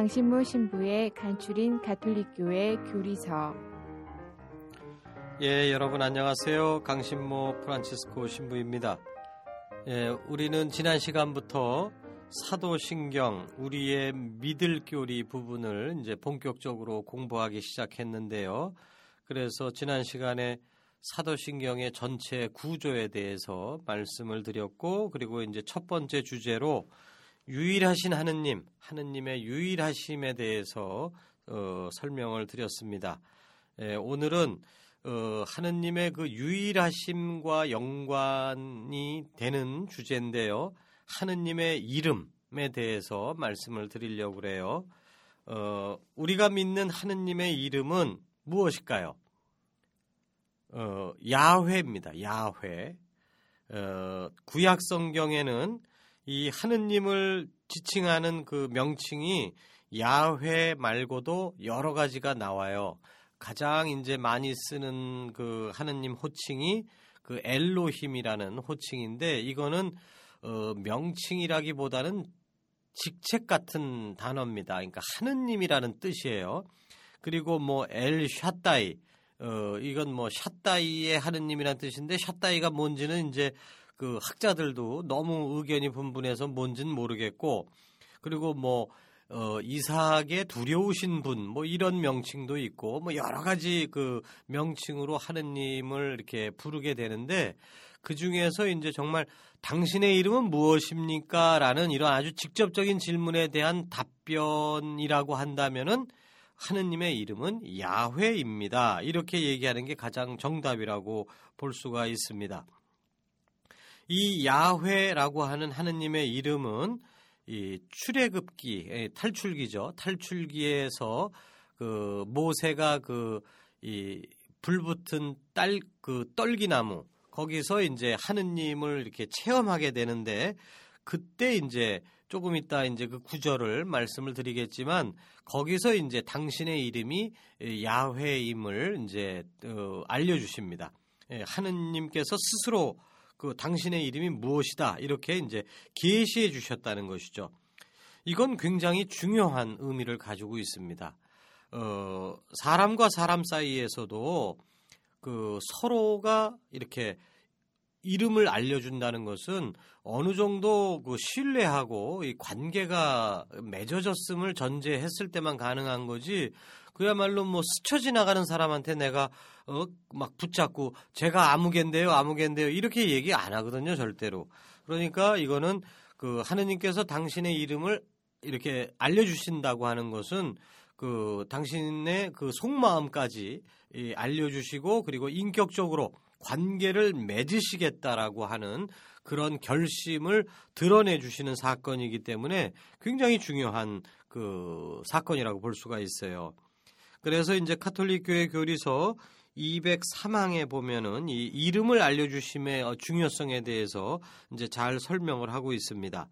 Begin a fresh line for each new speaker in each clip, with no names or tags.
강신모 신부의 간추린 가톨릭교회 교리서
예, 여러분 안녕하세요. 강신모 프란치스코 신부입니다. 예, 우리는 지난 시간부터 사도신경, 우리의 믿을 교리 부분을 이제 본격적으로 공부하기 시작했는데요. 그래서 지난 시간에 사도신경의 전체 구조에 대해서 말씀을 드렸고, 그리고 이제 첫 번째 주제로 유일하신 하느님, 하느님의 유일하심에 대해서 어, 설명을 드렸습니다. 예, 오늘은 어, 하느님의 그 유일하심과 연관이 되는 주제인데요. 하느님의 이름에 대해서 말씀을 드리려고 그래요. 어, 우리가 믿는 하느님의 이름은 무엇일까요? 어, 야훼입니다. 야훼. 어, 구약 성경에는 이 하느님을 지칭하는 그 명칭이 야훼 말고도 여러 가지가 나와요. 가장 이제 많이 쓰는 그 하느님 호칭이 그 엘로힘이라는 호칭인데 이거는 어 명칭이라기보다는 직책 같은 단어입니다. 그러니까 하느님이라는 뜻이에요. 그리고 뭐엘 샤다이 어 이건 뭐 샤다이의 하느님이라는 뜻인데 샤다이가 뭔지는 이제 그 학자들도 너무 의견이 분분해서 뭔지는 모르겠고 그리고 뭐 어, 이삭의 두려우신 분, 뭐 이런 명칭도 있고, 뭐 여러 가지 그 명칭으로 하느님을 이렇게 부르게 되는데, 그 중에서 이제 정말 당신의 이름은 무엇입니까? 라는 이런 아주 직접적인 질문에 대한 답변이라고 한다면은 하느님의 이름은 야훼입니다. 이렇게 얘기하는 게 가장 정답이라고 볼 수가 있습니다. 이 야훼라고 하는 하느님의 이름은 이 출애굽기 탈출기죠. 탈출기에서 그 모세가 그 이 불붙은 딸 그 떨기나무 거기서 이제 하느님을 이렇게 체험하게 되는데 그때 이제 조금 이따 이제 그 구절을 말씀을 드리겠지만 거기서 이제 당신의 이름이 야훼임을 이제 어, 알려 주십니다. 예, 하느님께서 스스로 그 당신의 이름이 무엇이다 이렇게 이제 계시해 주셨다는 것이죠. 이건 굉장히 중요한 의미를 가지고 있습니다. 어, 사람과 사람 사이에서도 그 서로가 이렇게 이름을 알려준다는 것은 어느 정도 그 신뢰하고 이 관계가 맺어졌음을 전제했을 때만 가능한 거지 그야말로 뭐 스쳐 지나가는 사람한테 내가 어, 막 붙잡고 제가 아무개인데요, 아무개인데요 이렇게 얘기 안 하거든요, 절대로. 그러니까 이거는 그 하느님께서 당신의 이름을 이렇게 알려주신다고 하는 것은 그 당신의 그 속마음까지 알려주시고 그리고 인격적으로 관계를 맺으시겠다라고 하는 그런 결심을 드러내 주시는 사건이기 때문에 굉장히 중요한 그 사건이라고 볼 수가 있어요. 그래서 이제 카톨릭 교회 교리서 203항에 보면은 이 이름을 알려주심의 어, 중요성에 대해서 이제 잘 설명을 하고 있습니다.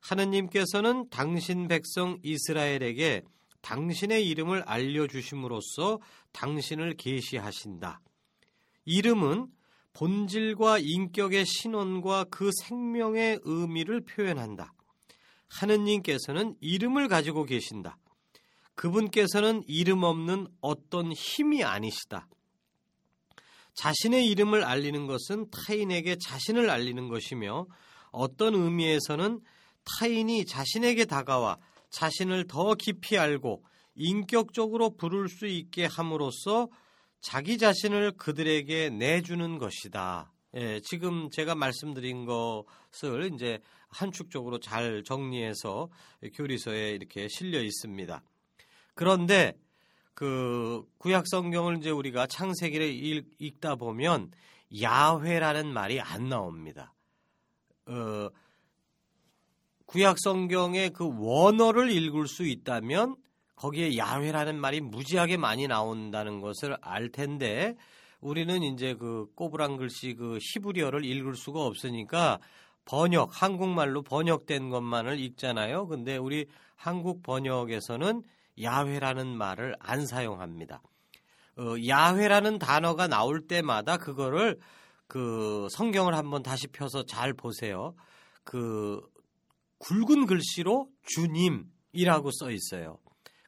하느님께서는 당신 백성 이스라엘에게 당신의 이름을 알려주심으로써 당신을 계시하신다. 이름은 본질과 인격의 신원과 그 생명의 의미를 표현한다. 하느님께서는 이름을 가지고 계신다. 그분께서는 이름 없는 어떤 힘이 아니시다. 자신의 이름을 알리는 것은 타인에게 자신을 알리는 것이며 어떤 의미에서는 타인이 자신에게 다가와 자신을 더 깊이 알고 인격적으로 부를 수 있게 함으로써 자기 자신을 그들에게 내주는 것이다. 예, 지금 제가 말씀드린 것을 이제 한축적으로 잘 정리해서 교리서에 이렇게 실려 있습니다. 그런데 그 구약 성경을 이제 우리가 창세기를 읽, 다 보면 야훼라는 말이 안 나옵니다. 어, 구약 성경의 그 원어를 읽을 수 있다면 거기에 야훼라는 말이 무지하게 많이 나온다는 것을 알 텐데 우리는 이제 그 꼬부랑 글씨 그 히브리어를 읽을 수가 없으니까 번역 한국말로 번역된 것만을 읽잖아요. 근데 우리 한국 번역에서는 야훼라는 말을 안 사용합니다. 어, 야훼라는 단어가 나올 때마다 그거를 그 성경을 한번 다시 펴서 잘 보세요. 그 굵은 글씨로 주님이라고 써 있어요.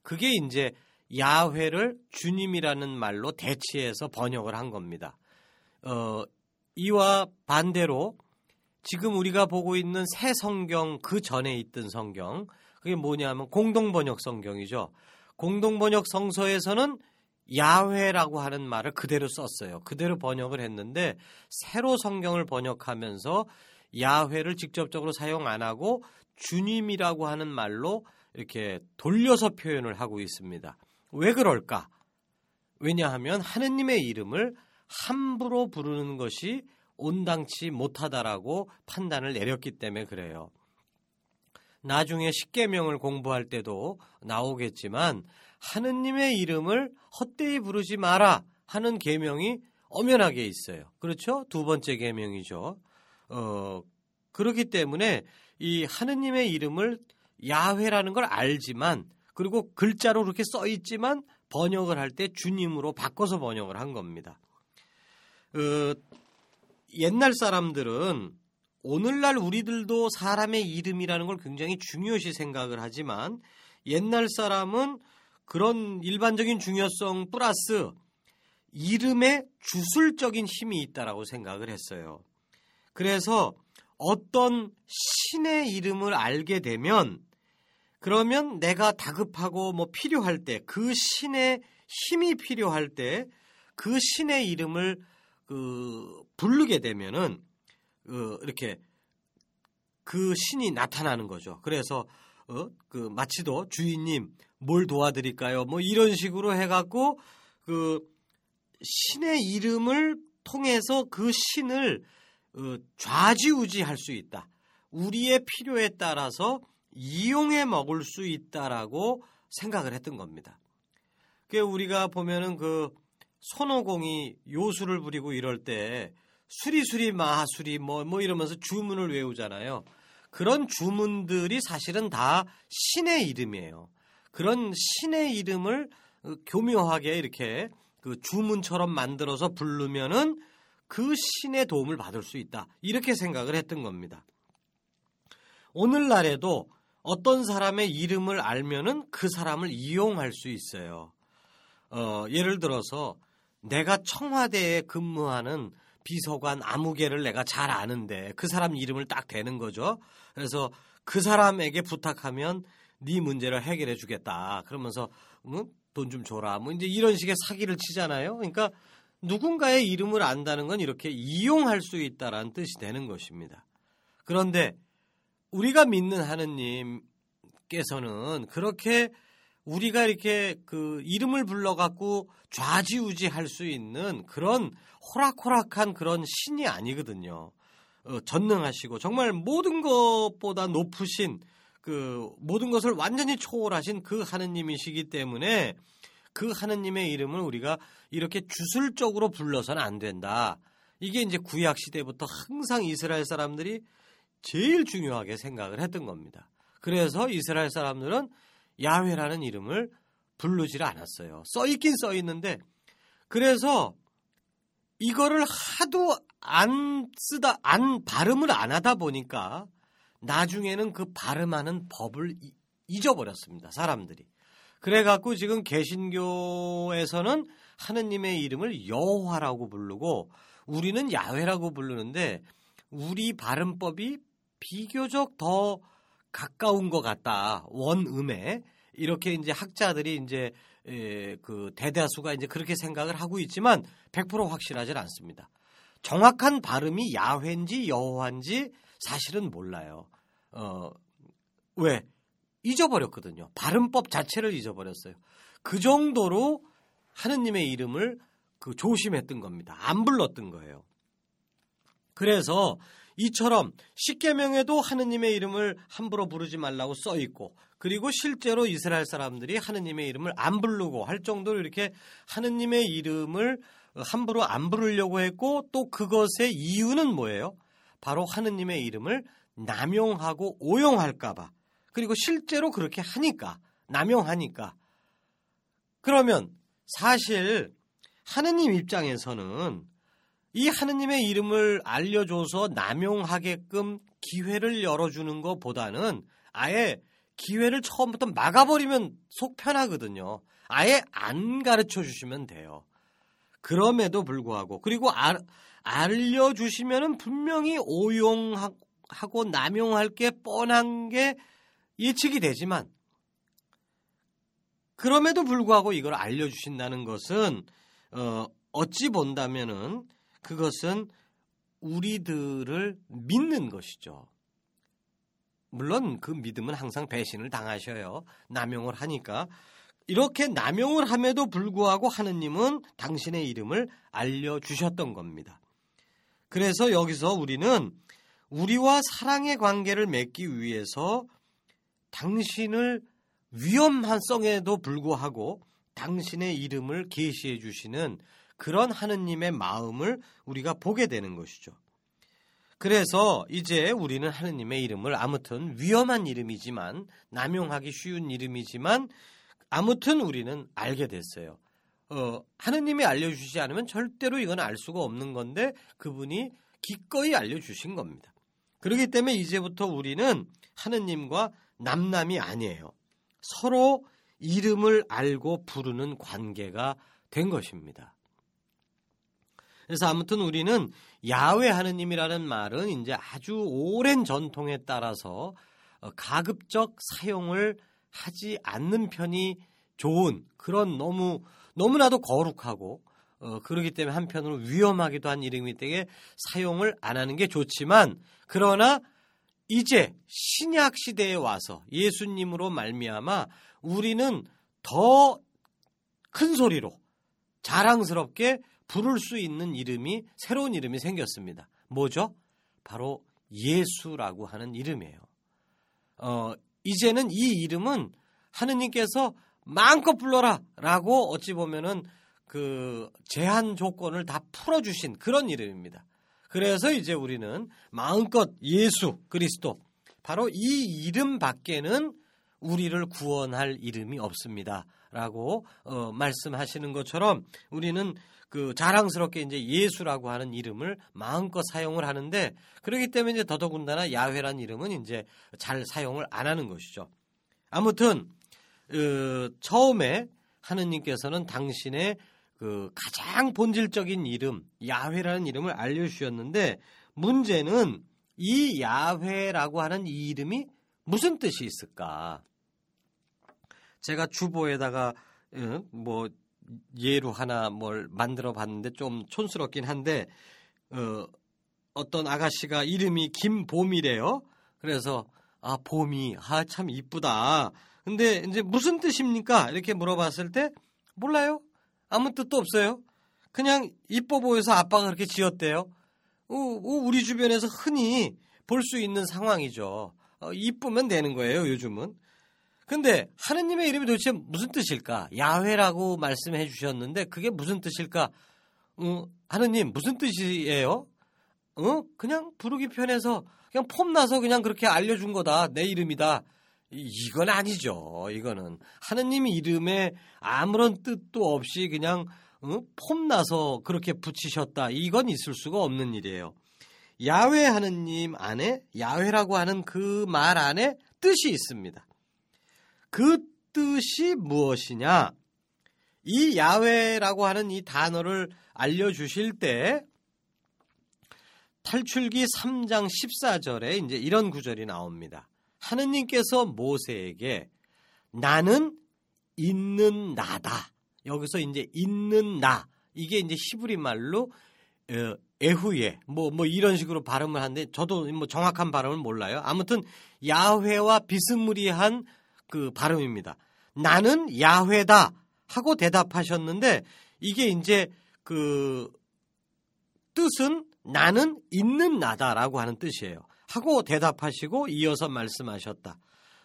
그게 이제 야훼를 주님이라는 말로 대치해서 번역을 한 겁니다. 어, 이와 반대로 지금 우리가 보고 있는 새 성경 그 전에 있던 성경 그게 뭐냐면 공동번역 성경이죠. 공동번역 성서에서는 야훼라고 하는 말을 그대로 썼어요. 그대로 번역을 했는데 새로 성경을 번역하면서 야훼를 직접적으로 사용 안 하고 주님이라고 하는 말로 이렇게 돌려서 표현을 하고 있습니다. 왜 그럴까? 왜냐하면 하느님의 이름을 함부로 부르는 것이 온당치 못하다라고 판단을 내렸기 때문에 그래요. 나중에 십계명을 공부할 때도 나오겠지만 하느님의 이름을 헛되이 부르지 마라 하는 계명이 엄연하게 있어요. 그렇죠? 두 번째 계명이죠. 어, 그렇기 때문에 이 하느님의 이름을 야훼라는 걸 알지만 그리고 글자로 그렇게 써 있지만 번역을 할 때 주님으로 바꿔서 번역을 한 겁니다. 어, 옛날 사람들은 오늘날 우리들도 사람의 이름이라는 걸 굉장히 중요시 생각을 하지만 옛날 사람은 그런 일반적인 중요성 플러스 이름에 주술적인 힘이 있다라고 생각을 했어요. 그래서 어떤 신의 이름을 알게 되면 그러면 내가 다급하고 뭐 필요할 때 그 신의 힘이 필요할 때 그 신의 이름을 그 부르게 되면은 어, 이렇게 그 신이 나타나는 거죠. 그래서 어, 그 마치도 주인님 뭘 도와드릴까요? 뭐 이런 식으로 해갖고 그 신의 이름을 통해서 그 신을 어, 좌지우지할 수 있다. 우리의 필요에 따라서 이용해 먹을 수 있다라고 생각을 했던 겁니다. 그 우리가 보면은 그 손오공이 요술을 부리고 이럴 때 수리수리 마수리 뭐, 뭐 이러면서 주문을 외우잖아요. 그런 주문들이 사실은 다 신의 이름이에요. 그런 신의 이름을 교묘하게 이렇게 그 주문처럼 만들어서 부르면은 그 신의 도움을 받을 수 있다. 이렇게 생각을 했던 겁니다. 오늘날에도 어떤 사람의 이름을 알면은 그 사람을 이용할 수 있어요. 어, 예를 들어서 내가 청와대에 근무하는 비서관 아무개를 내가 잘 아는데 그 사람 이름을 딱 대는 거죠. 그래서 그 사람에게 부탁하면 네 문제를 해결해 주겠다. 그러면서 음, 돈좀 줘라. 뭐 이제 이런 식의 사기를 치잖아요. 그러니까 누군가의 이름을 안다는 건 이렇게 이용할 수 있다라는 뜻이 되는 것입니다. 그런데 우리가 믿는 하느님께서는 그렇게 우리가 이렇게 그 이름을 불러갖고 좌지우지 할 수 있는 그런 호락호락한 그런 신이 아니거든요. 어, 전능하시고 정말 모든 것보다 높으신 그 모든 것을 완전히 초월하신 그 하느님이시기 때문에 그 하느님의 이름을 우리가 이렇게 주술적으로 불러서는 안 된다. 이게 이제 구약 시대부터 항상 이스라엘 사람들이 제일 중요하게 생각을 했던 겁니다. 그래서 이스라엘 사람들은 야훼라는 이름을 부르질 않았어요. 써 있긴 써 있는데 그래서 이거를 하도 안 쓰다 안 발음을 안 하다 보니까 나중에는 그 발음하는 법을 잊어버렸습니다. 사람들이. 그래갖고 지금 개신교에서는 하느님의 이름을 여호와라고 부르고 우리는 야훼라고 부르는데 우리 발음법이 비교적 더 가까운 것 같다. 원음에 이렇게 이제 학자들이 이제 에, 그 대다수가 이제 그렇게 생각을 하고 있지만 100% 확실하지 않습니다. 정확한 발음이 야훼인지 여호와인지 사실은 몰라요. 어, 왜? 잊어버렸거든요. 발음법 자체를 잊어버렸어요. 그 정도로 하느님의 이름을 그 조심했던 겁니다. 안 불렀던 거예요. 그래서 이처럼 십계명에도 하느님의 이름을 함부로 부르지 말라고 써 있고 그리고 실제로 이스라엘 사람들이 하느님의 이름을 안 부르고 할 정도로 이렇게 하느님의 이름을 함부로 안 부르려고 했고 또 그것의 이유는 뭐예요? 바로 하느님의 이름을 남용하고 오용할까봐 그리고 실제로 그렇게 하니까 남용하니까 그러면 사실 하느님 입장에서는 이 하느님의 이름을 알려줘서 남용하게끔 기회를 열어주는 것보다는 아예 기회를 처음부터 막아버리면 속 편하거든요. 아예 안 가르쳐 주시면 돼요. 그럼에도 불구하고 그리고 알, 알려주시면은 분명히 오용하고 남용할 게 뻔한 게 예측이 되지만 그럼에도 불구하고 이걸 알려주신다는 것은 어, 어찌 본다면은 그것은 우리들을 믿는 것이죠. 물론 그 믿음은 항상 배신을 당하셔요. 남용을 하니까. 이렇게 남용을 함에도 불구하고 하느님은 당신의 이름을 알려주셨던 겁니다. 그래서 여기서 우리는 우리와 사랑의 관계를 맺기 위해서 당신을 위험한 성에도 불구하고 당신의 이름을 계시해 주시는 그런 하느님의 마음을 우리가 보게 되는 것이죠. 그래서 이제 우리는 하느님의 이름을 아무튼 위험한 이름이지만 남용하기 쉬운 이름이지만 아무튼 우리는 알게 됐어요. 어, 하느님이 알려주시지 않으면 절대로 이건 알 수가 없는 건데 그분이 기꺼이 알려주신 겁니다. 그렇기 때문에 이제부터 우리는 하느님과 남남이 아니에요. 서로 이름을 알고 부르는 관계가 된 것입니다. 그래서 아무튼 우리는 야외 하느님이라는 말은 이제 아주 오랜 전통에 따라서 어, 가급적 사용을 하지 않는 편이 좋은 그런 너무 너무나도 거룩하고 어, 그러기 때문에 한편으로 위험하기도 한 이름이 되게 사용을 안 하는 게 좋지만 그러나 이제 신약 시대에 와서 예수님으로 말미암아 우리는 더 큰 소리로 자랑스럽게 부를 수 있는 이름이 새로운 이름이 생겼습니다. 뭐죠? 바로 예수라고 하는 이름이에요. 어, 이제는 이 이름은 하느님께서 마음껏 불러라라고 어찌 보면은 그 제한 조건을 다 풀어주신 그런 이름입니다. 그래서 이제 우리는 마음껏 예수 그리스도 바로 이 이름 밖에는 우리를 구원할 이름이 없습니다. 라고 어, 말씀하시는 것처럼 우리는 그 자랑스럽게 이제 예수라고 하는 이름을 마음껏 사용을 하는데 그렇기 때문에 이제 더더군다나 야훼란 이름은 이제 잘 사용을 안 하는 것이죠. 아무튼 어, 처음에 하느님께서는 당신의 그 가장 본질적인 이름 야훼라는 이름을 알려주셨는데 문제는 이 야훼라고 하는 이 이름이 무슨 뜻이 있을까? 제가 주보에다가 어, 뭐 예로 하나 뭘 만들어 봤는데 좀 촌스럽긴 한데 어, 어떤 아가씨가 이름이 김봄이래요. 그래서 아 봄이 아 참 이쁘다. 근데 이제 무슨 뜻입니까? 이렇게 물어봤을 때 몰라요. 아무 뜻도 없어요. 그냥 이뻐 보여서 아빠가 그렇게 지었대요. 어, 어, 우리 주변에서 흔히 볼 수 있는 상황이죠. 어, 이쁘면 되는 거예요, 요즘은. 근데 하느님의 이름이 도대체 무슨 뜻일까? 야훼라고 말씀해 주셨는데 그게 무슨 뜻일까? 어, 하느님 무슨 뜻이에요? 어? 그냥 부르기 편해서 그냥 폼 나서 그냥 그렇게 알려준 거다. 내 이름이다. 이건 아니죠. 이거는 하느님 이름에 아무런 뜻도 없이 그냥 어? 폼 나서 그렇게 붙이셨다. 이건 있을 수가 없는 일이에요. 야훼 하느님 안에 야훼라고 하는 그 말 안에 뜻이 있습니다. 그 뜻이 무엇이냐? 이 야훼라고 하는 이 단어를 알려주실 때 탈출기 3장 14절에 이제 이런 구절이 나옵니다. 하느님께서 모세에게 나는 있는 나다. 여기서 이제 있는 나 이게 이제 히브리 말로 어, 에후예 뭐뭐 이런 식으로 발음을 하는데 저도 뭐 정확한 발음을 몰라요. 아무튼 야훼와 비스무리한 그 발음입니다. 나는 야훼다 하고 대답하셨는데 이게 이제 그 뜻은 나는 있는 나다라고 하는 뜻이에요. 하고 대답하시고 이어서 말씀하셨다.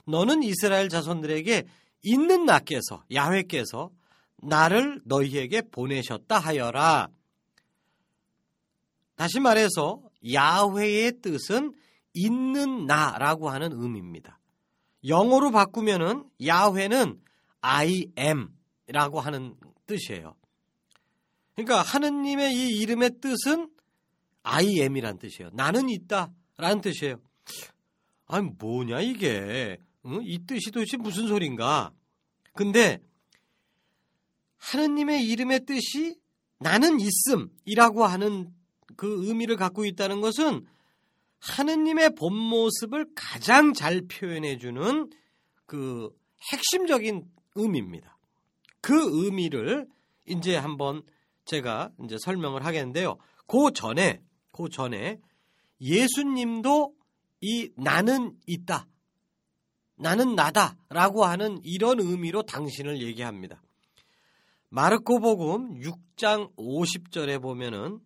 너는 이스라엘 자손들에게 있는 나께서 야훼께서 나를 너희에게 보내셨다 하여라. 다시 말해서 야훼의 뜻은 있는 나라고 하는 의미입니다. 영어로 바꾸면은 야훼는 I am라고 하는 뜻이에요. 그러니까 하느님의 이 이름의 뜻은 I am이란 뜻이에요. 나는 있다라는 뜻이에요. 아니 뭐냐 이게 응? 이 뜻이 도대체 무슨 소린가? 근데 하느님의 이름의 뜻이 나는 있음이라고 하는 그 의미를 갖고 있다는 것은 하느님의 본 모습을 가장 잘 표현해주는 그 핵심적인 의미입니다. 그 의미를 이제 한번 제가 이제 설명을 하겠는데요. 그 전에, 그 전에 예수님도 이 나는 있다. 나는 나다. 라고 하는 이런 의미로 당신을 얘기합니다. 마르코 복음 6장 50절에 보면은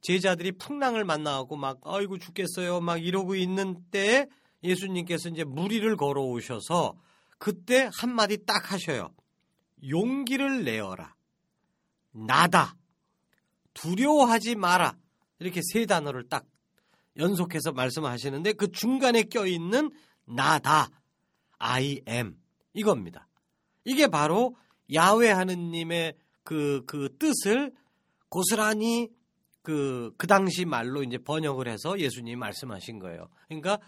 제자들이 풍랑을 만나고 막 아이고 죽겠어요 막 이러고 있는 때에 예수님께서 이제 무리를 걸어오셔서 그때 한마디 딱 하셔요. 용기를 내어라. 나다. 두려워하지 마라. 이렇게 세 단어를 딱 연속해서 말씀하시는데 그 중간에 껴있는 나다. I am. 이겁니다. 이게 바로 야외 하느님의 그, 그 뜻을 고스란히 그, 그 당시 말로 이제 번역을 해서 예수님이 말씀하신 거예요. 그러니까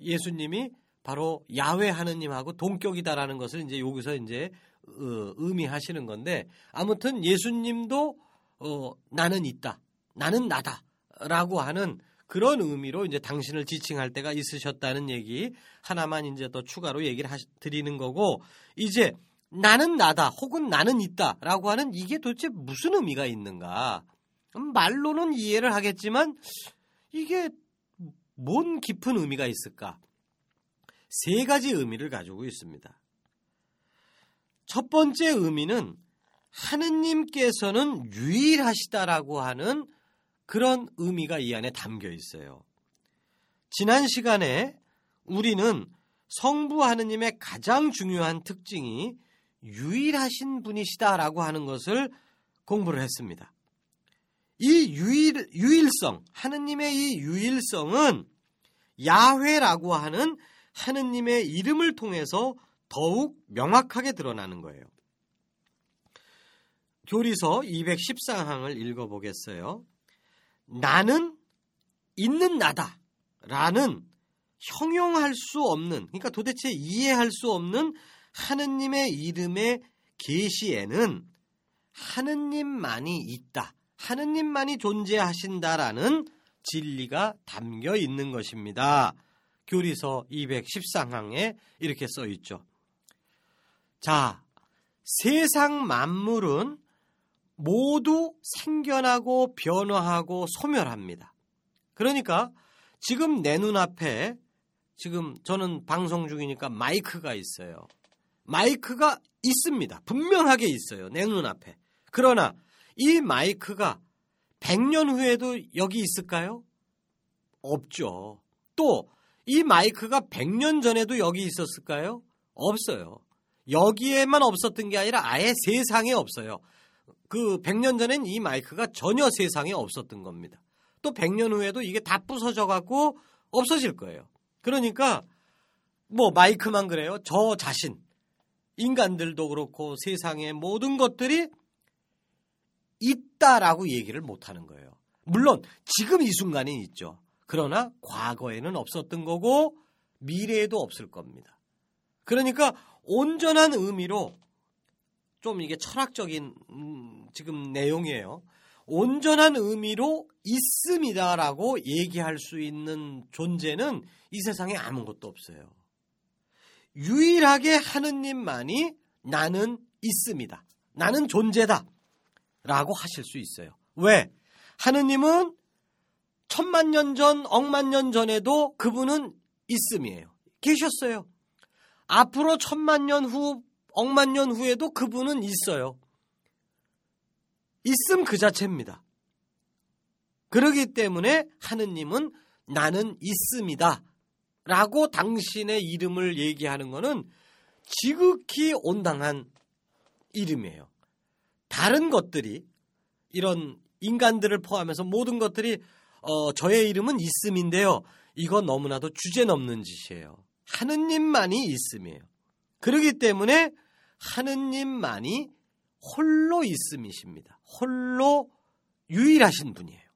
예수님이 바로 야외 하느님하고 동격이다라는 것을 이제 여기서 이제 어, 의미하시는 건데 아무튼 예수님도 어, 나는 있다. 나는 나다 라고 하는 그런 의미로 이제 당신을 지칭할 때가 있으셨다는 얘기 하나만 이제 더 추가로 얘기를 하시, 드리는 거고 이제 나는 나다 혹은 나는 있다라고 하는 이게 도대체 무슨 의미가 있는가 음, 말로는 이해를 하겠지만 이게 뭔 깊은 의미가 있을까 세 가지 의미를 가지고 있습니다. 첫 번째 의미는 하느님께서는 유일하시다라고 하는 그런 의미가 이 안에 담겨 있어요. 지난 시간에 우리는 성부 하느님의 가장 중요한 특징이 유일하신 분이시다라고 하는 것을 공부를 했습니다. 이 유일, 유일성, 하느님의 이 유일성은 야훼라고 하는 하느님의 이름을 통해서 더욱 명확하게 드러나는 거예요. 교리서 214항을 읽어보겠어요. 나는 있는 나다 라는 형용할 수 없는 그러니까 도대체 이해할 수 없는 하느님의 이름의 계시에는 하느님만이 있다. 하느님만이 존재하신다라는 진리가 담겨 있는 것입니다. 교리서 214항에 이렇게 써 있죠. 자, 세상 만물은 모두 생겨나고 변화하고 소멸합니다. 그러니까 지금 내 눈앞에 지금 저는 방송 중이니까 마이크가 있어요. 마이크가 있습니다. 분명하게 있어요. 내 눈앞에. 그러나 이 마이크가 100년 후에도 여기 있을까요? 없죠. 또 이 마이크가 100년 전에도 여기 있었을까요? 없어요. 여기에만 없었던 게 아니라 아예 세상에 없어요. 그 100년 전엔 이 마이크가 전혀 세상에 없었던 겁니다. 또 100년 후에도 이게 다 부서져 갖고 없어질 거예요. 그러니까 뭐 마이크만 그래요. 저 자신 인간들도 그렇고 세상의 모든 것들이 있다라고 얘기를 못 하는 거예요. 물론 지금 이 순간에 있죠. 그러나 과거에는 없었던 거고 미래에도 없을 겁니다. 그러니까 온전한 의미로 좀 이게 철학적인 음, 지금 내용이에요. 온전한 의미로 있습니다라고 얘기할 수 있는 존재는 이 세상에 아무것도 없어요. 유일하게 하느님만이 나는 있습니다. 나는 존재다. 라고 하실 수 있어요. 왜? 하느님은 천만 년 전, 억만 년 전에도 그분은 있음이에요. 계셨어요. 앞으로 천만 년 후, 억만 년 후에도 그분은 있어요. 있음 그 자체입니다. 그러기 때문에 하느님은 나는 있습니다. 라고 당신의 이름을 얘기하는 것은 지극히 온당한 이름이에요. 다른 것들이 이런 인간들을 포함해서 모든 것들이 어, 저의 이름은 있음인데요. 이건 너무나도 주제 넘는 짓이에요. 하느님만이 있음이에요. 그러기 때문에 하느님만이 홀로 있음이십니다. 홀로 유일하신 분이에요.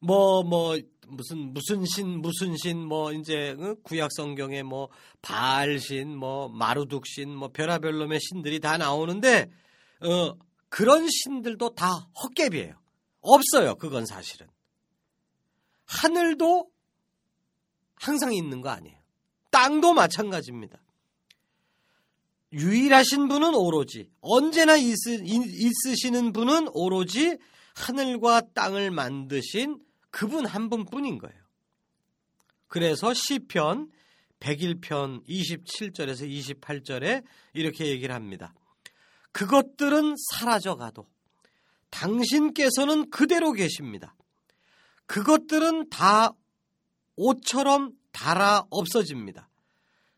뭐, 뭐, 무슨, 무슨 신, 무슨 신, 뭐, 이제, 구약 성경에 뭐, 바알신, 뭐, 마루둑신, 뭐, 별하별 놈의 신들이 다 나오는데, 어, 그런 신들도 다 헛개비예요. 없어요. 그건 사실은. 하늘도 항상 있는 거 아니에요. 땅도 마찬가지입니다. 유일하신 분은 오로지 언제나 있으, 있으시는 분은 오로지 하늘과 땅을 만드신 그분 한 분뿐인 거예요. 그래서 시편 101편 27절에서 28절에 이렇게 얘기를 합니다. 그것들은 사라져 가도 당신께서는 그대로 계십니다. 그것들은 다 옷처럼 달아 없어집니다.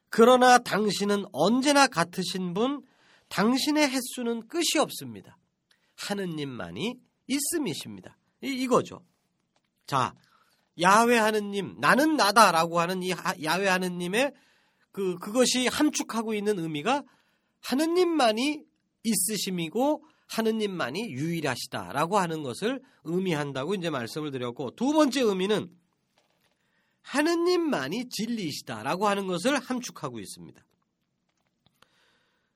그러나 당신은 언제나 같으신 분, 당신의 횟수는 끝이 없습니다. 하느님만이 있음이십니다. 이, 이거죠. 자, 야외 하느님, 나는 나다라고 하는 이 야외 하느님의 그, 그것이 함축하고 있는 의미가 하느님만이 있으심이고 하느님만이 유일하시다라고 하는 것을 의미한다고 이제 말씀을 드렸고 두 번째 의미는 하느님만이 진리이시다라고 하는 것을 함축하고 있습니다.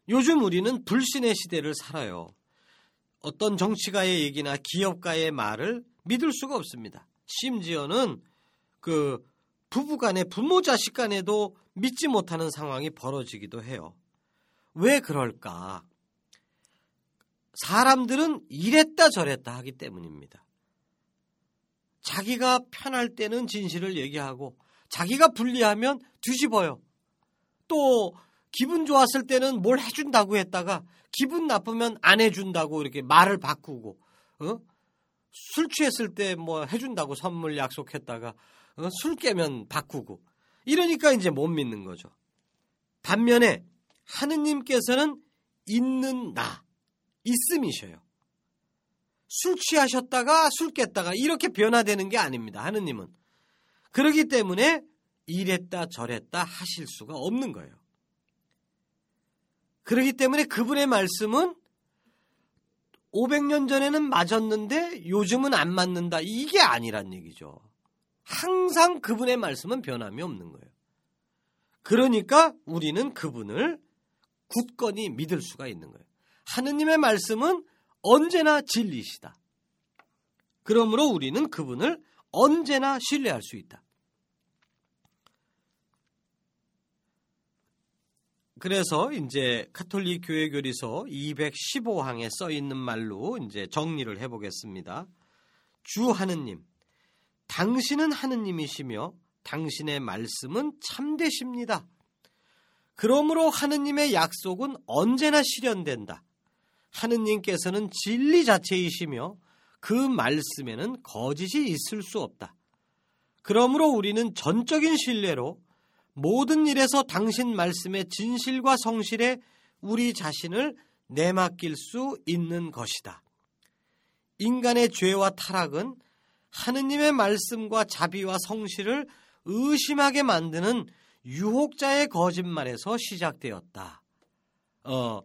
요즘 우리는 불신의 시대를 살아요. 어떤 정치가의 얘기나 기업가의 말을 믿을 수가 없습니다. 심지어는 그 부부 간에 부모 자식 간에도 믿지 못하는 상황이 벌어지기도 해요. 왜 그럴까? 사람들은 이랬다 저랬다 하기 때문입니다. 자기가 편할 때는 진실을 얘기하고 자기가 불리하면 뒤집어요. 또 기분 좋았을 때는 뭘 해준다고 했다가 기분 나쁘면 안 해준다고 이렇게 말을 바꾸고 어? 술 취했을 때 뭐 해준다고 선물 약속했다가 어? 술 깨면 바꾸고 이러니까 이제 못 믿는 거죠. 반면에 하느님께서는 있는 나 있음이셔요. 술 취하셨다가 술 깼다가 이렇게 변화되는 게 아닙니다. 하느님은. 그러기 때문에 이랬다 저랬다 하실 수가 없는 거예요. 그러기 때문에 그분의 말씀은 500년 전에는 맞았는데 요즘은 안 맞는다. 이게 아니란 얘기죠. 항상 그분의 말씀은 변함이 없는 거예요. 그러니까 우리는 그분을 굳건히 믿을 수가 있는 거예요. 하느님의 말씀은 언제나 진리시다. 그러므로 우리는 그분을 언제나 신뢰할 수 있다. 그래서 이제 카톨릭 교회 교리서 215항에 써 있는 말로 이제 정리를 해 보겠습니다. 주 하느님, 당신은 하느님이시며 당신의 말씀은 참되십니다. 그러므로 하느님의 약속은 언제나 실현된다. 하느님께서는 진리 자체이시며 그 말씀에는 거짓이 있을 수 없다. 그러므로 우리는 전적인 신뢰로 모든 일에서 당신 말씀의 진실과 성실에 우리 자신을 내맡길 수 있는 것이다. 인간의 죄와 타락은 하느님의 말씀과 자비와 성실을 의심하게 만드는 유혹자의 거짓말에서 시작되었다. 어,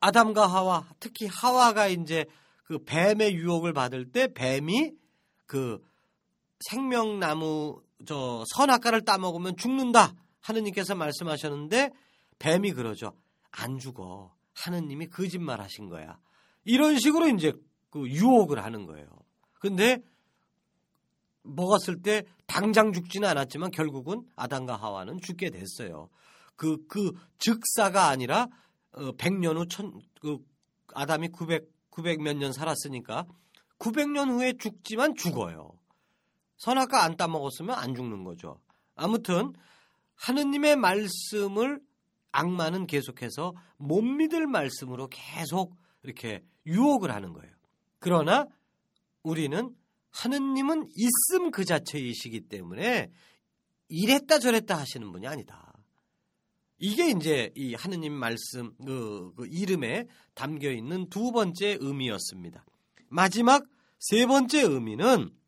아담과 하와, 특히 하와가 이제 그 뱀의 유혹을 받을 때 뱀이 그 생명나무 저 선악과를 따먹으면 죽는다. 하느님께서 말씀하셨는데 뱀이 그러죠. 안 죽어. 하느님이 거짓말 하신 거야. 이런 식으로 이제 그 유혹을 하는 거예요. 근데 먹었을 때 당장 죽지는 않았지만 결국은 아담과 하와는 죽게 됐어요. 그, 그 즉사가 아니라 어, 100년 후 천, 그 아담이 900, 900 몇 년 살았으니까 900년 후에 죽지만 죽어요. 선악과 안 따먹었으면 안 죽는 거죠. 아무튼 하느님의 말씀을 악마는 계속해서 못 믿을 말씀으로 계속 이렇게 유혹을 하는 거예요. 그러나 우리는 하느님은 있음 그 자체이시기 때문에 이랬다 저랬다 하시는 분이 아니다. 이게 이제 이 하느님 말씀 그, 그 이름에 담겨 있는 두 번째 의미였습니다. 마지막 세 번째 의미는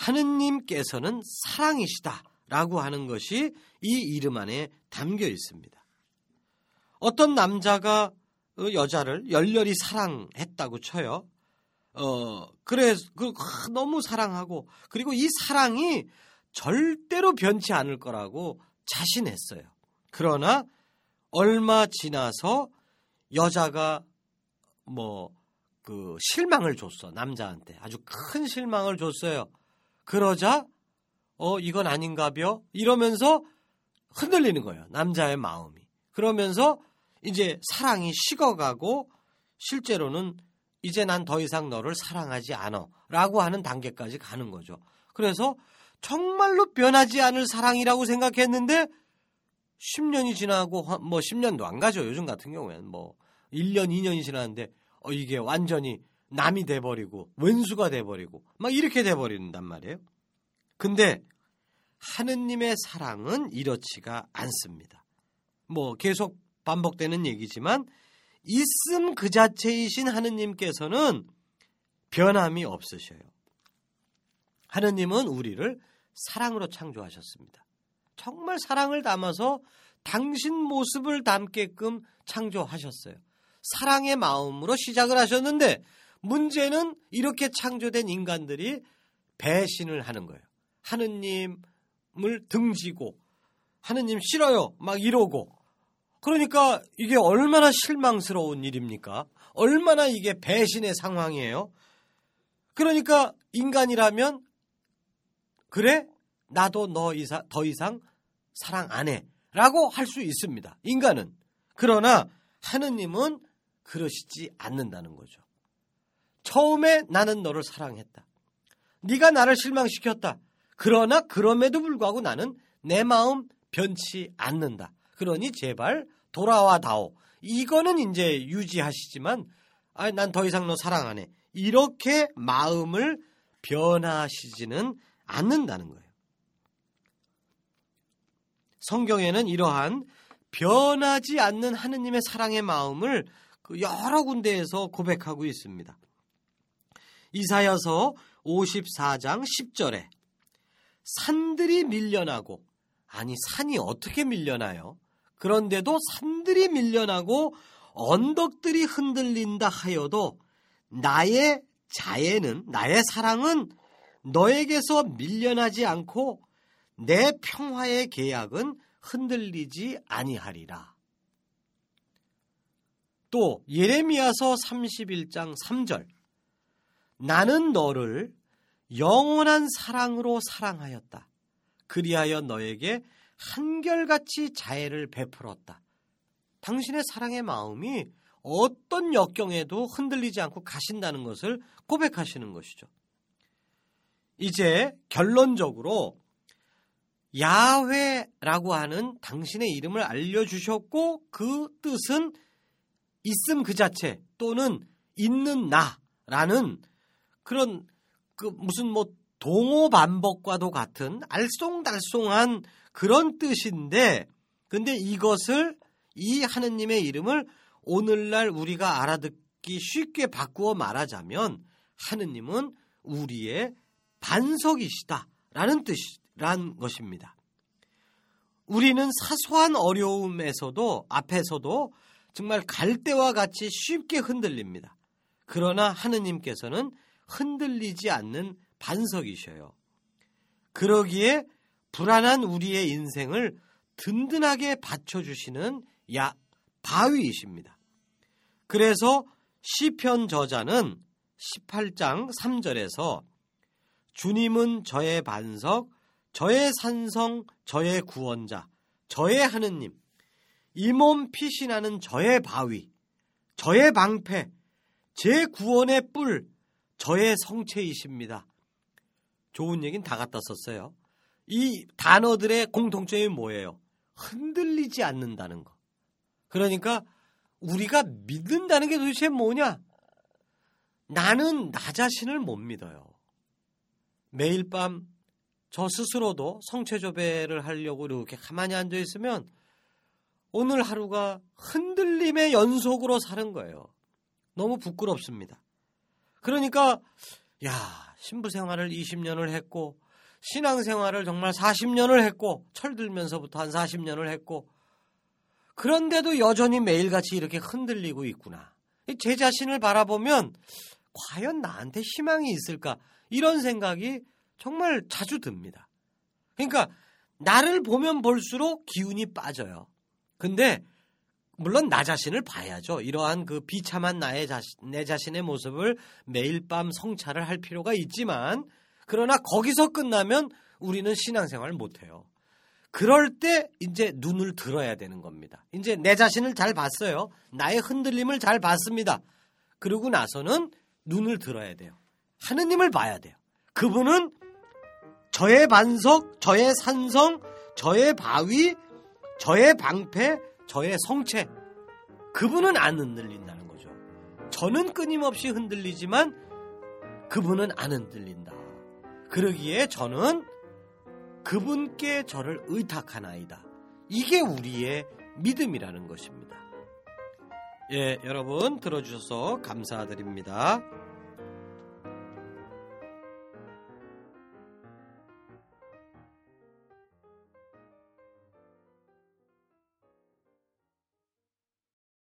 하느님께서는 사랑이시다라고 하는 것이 이 이름 안에 담겨 있습니다. 어떤 남자가 그 여자를 열렬히 사랑했다고 쳐요. 어, 그래, 그, 너무 사랑하고, 그리고 이 사랑이 절대로 변치 않을 거라고 자신했어요. 그러나, 얼마 지나서 여자가 뭐, 그, 실망을 줬어, 남자한테. 아주 큰 실망을 줬어요. 그러자, 어, 이건 아닌가벼? 이러면서 흔들리는 거예요. 남자의 마음이. 그러면서 이제 사랑이 식어가고 실제로는 이제 난 더 이상 너를 사랑하지 않아 라고 하는 단계까지 가는 거죠. 그래서 정말로 변하지 않을 사랑이라고 생각했는데 10년이 지나고 뭐 10년도 안 가죠. 요즘 같은 경우에는 뭐 1년, 2년이 지났는데 어, 이게 완전히 남이 돼버리고 왼수가 돼버리고 막 이렇게 돼버린단 말이에요. 근데 하느님의 사랑은 이렇지가 않습니다. 뭐 계속 반복되는 얘기지만 있음 그 자체이신 하느님께서는 변함이 없으셔요. 하느님은 우리를 사랑으로 창조하셨습니다. 정말 사랑을 담아서 당신 모습을 담게끔 창조하셨어요. 사랑의 마음으로 시작을 하셨는데 문제는 이렇게 창조된 인간들이 배신을 하는 거예요. 하느님을 등지고 하느님 싫어요 막 이러고 그러니까 이게 얼마나 실망스러운 일입니까? 얼마나 이게 배신의 상황이에요? 그러니까 인간이라면 그래 나도 너 이상 더 이상 사랑 안 해라고 할 수 있습니다. 인간은 그러나 하느님은 그러시지 않는다는 거죠. 처음에 나는 너를 사랑했다. 네가 나를 실망시켰다. 그러나 그럼에도 불구하고 나는 내 마음 변치 않는다. 그러니 제발 돌아와 다오. 이거는 이제 유지하시지만 아, 난 더 이상 너 사랑 안 해. 이렇게 마음을 변하시지는 않는다는 거예요. 성경에는 이러한 변하지 않는 하느님의 사랑의 마음을 그 여러 군데에서 고백하고 있습니다. 이사여서 54장 10절에 산들이 밀려나고 아니 산이 어떻게 밀려나요? 그런데도 산들이 밀려나고 언덕들이 흔들린다 하여도 나의 자애는 나의 사랑은 너에게서 밀려나지 않고 내 평화의 계약은 흔들리지 아니하리라. 또 예레미야서 31장 3절 나는 너를 영원한 사랑으로 사랑하였다. 그리하여 너에게 한결같이 자애를 베풀었다. 당신의 사랑의 마음이 어떤 역경에도 흔들리지 않고 가신다는 것을 고백하시는 것이죠. 이제 결론적으로 야훼라고 하는 당신의 이름을 알려주셨고 그 뜻은 있음 그 자체 또는 있는 나라는 그런 그 무슨 뭐 동호 반복과도 같은 알쏭달쏭한 그런 뜻인데 근데 이것을 이 하느님의 이름을 오늘날 우리가 알아듣기 쉽게 바꾸어 말하자면 하느님은 우리의 반석이시다라는 뜻이란 것입니다. 우리는 사소한 어려움에서도 앞에서도 정말 갈대와 같이 쉽게 흔들립니다. 그러나 하느님께서는 흔들리지 않는 반석이셔요. 그러기에 불안한 우리의 인생을 든든하게 받쳐주시는 야 바위이십니다. 그래서 시편 저자는 18장 3절에서 주님은 저의 반석, 저의 산성, 저의 구원자, 저의 하느님, 이 몸 피신하는 저의 바위, 저의 방패, 제 구원의 뿔, 저의 성체이십니다. 좋은 얘기는 다 갖다 썼어요. 이 단어들의 공통점이 뭐예요? 흔들리지 않는다는 거. 그러니까 우리가 믿는다는 게 도대체 뭐냐? 나는 나 자신을 못 믿어요. 매일 밤 저 스스로도 성체조배를 하려고 이렇게 가만히 앉아 있으면 오늘 하루가 흔들림의 연속으로 사는 거예요. 너무 부끄럽습니다. 그러니까 야 신부 생활을 20년을 했고 신앙 생활을 정말 40년을 했고 철들면서부터 한 40년을 했고 그런데도 여전히 매일같이 이렇게 흔들리고 있구나. 제 자신을 바라보면 과연 나한테 희망이 있을까? 이런 생각이 정말 자주 듭니다. 그러니까 나를 보면 볼수록 기운이 빠져요. 근데 물론 나 자신을 봐야죠. 이러한 그 비참한 나의 자신, 내 자신의 모습을 매일 밤 성찰을 할 필요가 있지만 그러나 거기서 끝나면 우리는 신앙생활을 못해요. 그럴 때 이제 눈을 들어야 되는 겁니다. 이제 내 자신을 잘 봤어요. 나의 흔들림을 잘 봤습니다. 그러고 나서는 눈을 들어야 돼요. 하느님을 봐야 돼요. 그분은 저의 반석, 저의 산성, 저의 바위, 저의 방패, 저의 성체. 그분은 안 흔들린다는 거죠. 저는 끊임없이 흔들리지만 그분은 안 흔들린다. 그러기에 저는 그분께 저를 의탁하나이다. 이게 우리의 믿음이라는 것입니다. 예, 여러분 들어주셔서 감사드립니다.